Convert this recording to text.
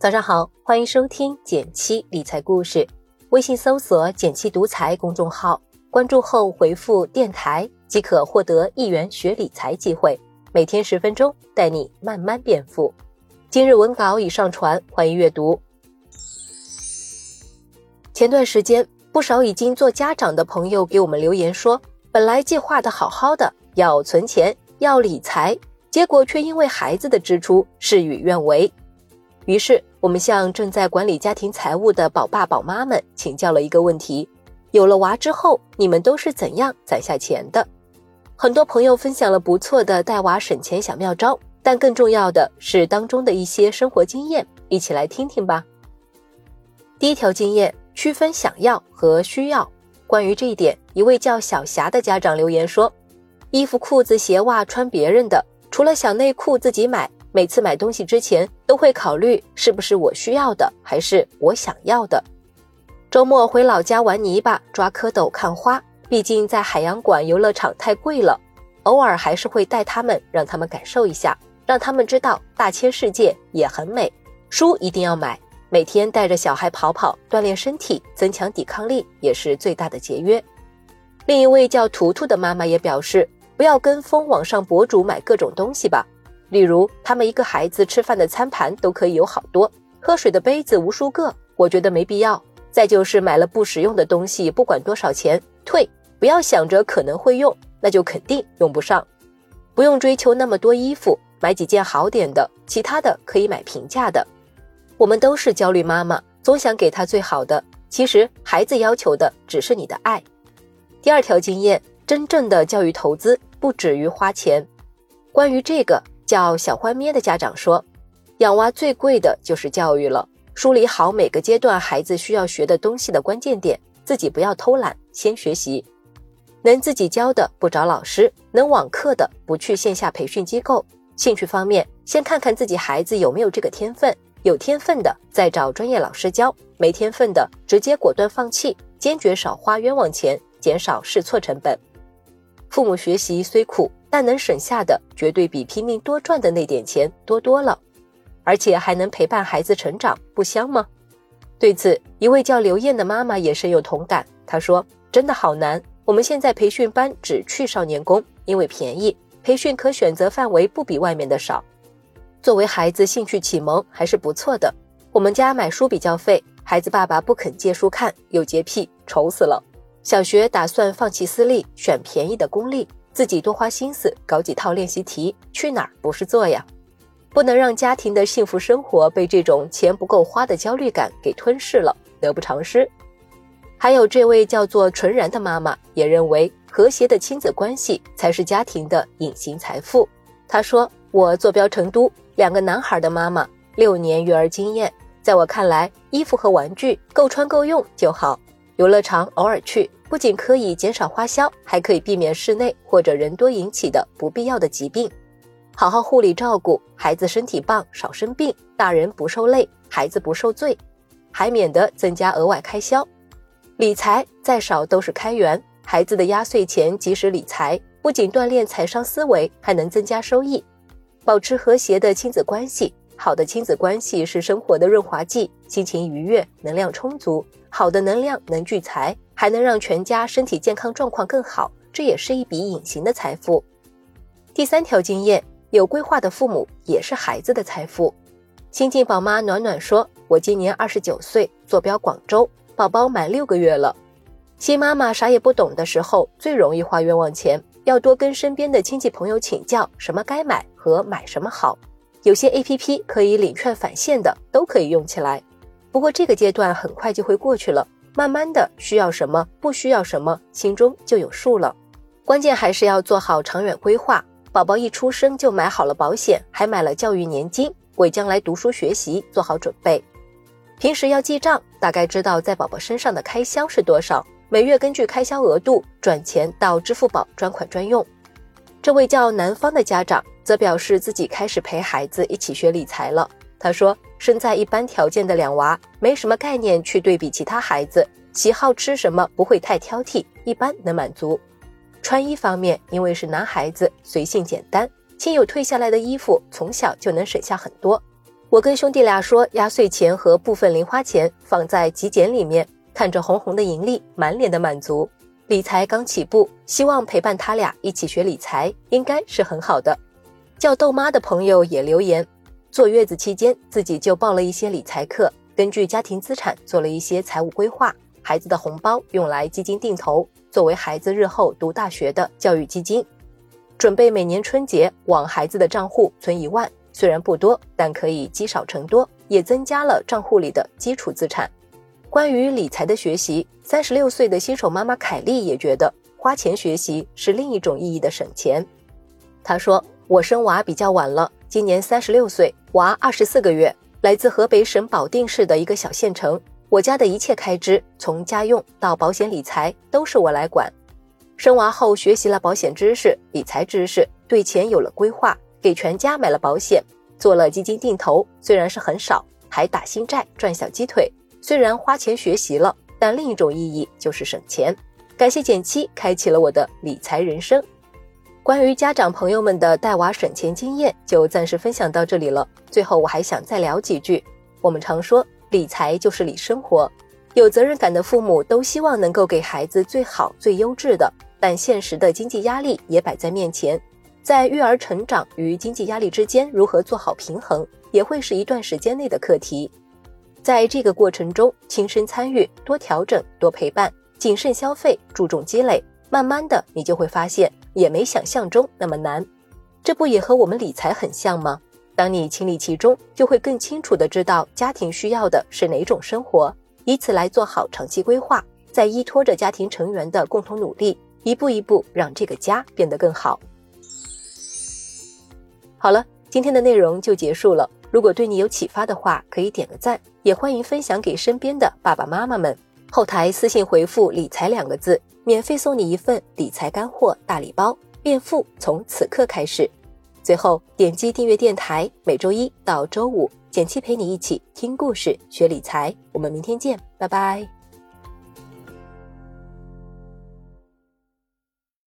早上好，欢迎收听减七理财故事。微信搜索“减七独裁公众号，关注后回复“电台”即可获得一元学理财机会。每天十分钟，带你慢慢变富。今日文稿已上传，欢迎阅读。前段时间，不少已经做家长的朋友给我们留言说，本来计划的好好的，要存钱，要理财，结果却因为孩子的支出事与愿违。于是，我们向正在管理家庭财务的宝爸宝妈们请教了一个问题：有了娃之后，你们都是怎样攒下钱的？很多朋友分享了不错的带娃省钱小妙招，但更重要的是当中的一些生活经验，一起来听听吧。第一条经验：区分想要和需要。关于这一点，一位叫小霞的家长留言说：“衣服、裤子、鞋袜穿别人的，除了小内裤自己买。”每次买东西之前都会考虑是不是我需要的，还是我想要的。周末回老家玩泥巴、抓蝌蚪、看花，毕竟在海洋馆、游乐场太贵了。偶尔还是会带他们，让他们感受一下，让他们知道大千世界也很美。书一定要买，每天带着小孩跑跑，锻炼身体，增强抵抗力，也是最大的节约。另一位叫图图的妈妈也表示，不要跟风网上博主买各种东西吧。例如，他们一个孩子吃饭的餐盘都可以有好多，喝水的杯子无数个，我觉得没必要。再就是买了不实用的东西，不管多少钱退，不要想着可能会用，那就肯定用不上。不用追求那么多衣服，买几件好点的，其他的可以买平价的。我们都是焦虑妈妈，总想给他最好的，其实孩子要求的只是你的爱。第二条经验，真正的教育投资不止于花钱。关于这个。叫小欢咩的家长说：“养娃最贵的就是教育了。梳理好每个阶段孩子需要学的东西的关键点，自己不要偷懒，先学习。能自己教的不找老师，能网课的不去线下培训机构。兴趣方面，先看看自己孩子有没有这个天分，有天分的再找专业老师教，没天分的直接果断放弃，坚决少花冤枉钱，减少试错成本。父母学习虽苦。”但能省下的绝对比拼命多赚的那点钱多多了，而且还能陪伴孩子成长，不香吗？对此，一位叫刘艳的妈妈也深有同感。她说：“真的好难，我们现在培训班只去少年宫，因为便宜，培训可选择范围不比外面的少。作为孩子兴趣启蒙还是不错的。我们家买书比较费，孩子爸爸不肯借书看，有洁癖，愁死了。小学打算放弃私立，选便宜的公立。”自己多花心思搞几套练习题，去哪儿不是做呀？不能让家庭的幸福生活被这种钱不够花的焦虑感给吞噬了，得不偿失。还有这位叫做纯然的妈妈也认为，和谐的亲子关系才是家庭的隐形财富。她说：“我坐标成都，两个男孩的妈妈，六年育儿经验，在我看来，衣服和玩具够穿够用就好，游乐场偶尔去。”不仅可以减少花销，还可以避免室内或者人多引起的不必要的疾病。好好护理照顾孩子，身体棒，少生病，大人不受累，孩子不受罪，还免得增加额外开销。理财再少都是开源，孩子的压岁钱及时理财，不仅锻炼财商思维，还能增加收益。保持和谐的亲子关系，好的亲子关系是生活的润滑剂，心情愉悦，能量充足。好的能量能聚财。还能让全家身体健康状况更好，这也是一笔隐形的财富。第三条经验，有规划的父母也是孩子的财富。新晋宝妈暖暖说：“我今年二十九岁，坐标广州，宝宝满六个月了。新妈妈啥也不懂的时候，最容易花冤枉钱，要多跟身边的亲戚朋友请教什么该买和买什么好。有些 A P P 可以领券返现的，都可以用起来。不过这个阶段很快就会过去了。”慢慢的，需要什么，不需要什么，心中就有数了。关键还是要做好长远规划。宝宝一出生就买好了保险，还买了教育年金，为将来读书学习做好准备。平时要记账，大概知道在宝宝身上的开销是多少，每月根据开销额度转钱到支付宝专款专用。这位叫南方的家长则表示自己开始陪孩子一起学理财了。他说：“身在一般条件的两娃，没什么概念去对比其他孩子喜好吃什么，不会太挑剔，一般能满足。穿衣方面，因为是男孩子，随性简单，亲友退下来的衣服，从小就能省下很多。我跟兄弟俩说，压岁钱和部分零花钱放在极简里面，看着红红的盈利，满脸的满足。理财刚起步，希望陪伴他俩一起学理财，应该是很好的。叫豆妈的朋友也留言，坐月子期间自己就报了一些理财课，根据家庭资产做了一些财务规划。孩子的红包用来基金定投，作为孩子日后读大学的教育基金。准备每年春节往孩子的账户存一万，虽然不多，但可以积少成多，也增加了账户里的基础资产。关于理财的学习，三十六岁的新手妈妈凯丽也觉得花钱学习是另一种意义的省钱。她说：“我生娃比较晚了，今年三十六岁，娃二十四个月，来自河北省保定市的一个小县城。我家的一切开支，从家用到保险理财，都是我来管。生娃后学习了保险知识、理财知识，对钱有了规划，给全家买了保险，做了基金定投，虽然是很少，还打新债赚小鸡腿。”虽然花钱学习了，但另一种意义就是省钱。感谢减七开启了我的理财人生。关于家长朋友们的带娃省钱经验，就暂时分享到这里了。最后我还想再聊几句。我们常说理财就是理生活，有责任感的父母都希望能够给孩子最好、最优质的，但现实的经济压力也摆在面前，在育儿成长与经济压力之间如何做好平衡，也会是一段时间内的课题。在这个过程中，亲身参与，多调整，多陪伴，谨慎消费，注重积累，慢慢的，你就会发现，也没想象中那么难。这不也和我们理财很像吗？当你亲历其中，就会更清楚的知道家庭需要的是哪种生活，以此来做好长期规划，再依托着家庭成员的共同努力，一步一步让这个家变得更好。好了，今天的内容就结束了。如果对你有启发的话，可以点个赞，也欢迎分享给身边的爸爸妈妈们。后台私信回复“理财”两个字，免费送你一份理财干货大礼包，变富从此刻开始。最后点击订阅电台，每周一到周五，简七陪你一起听故事、学理财。我们明天见，拜拜。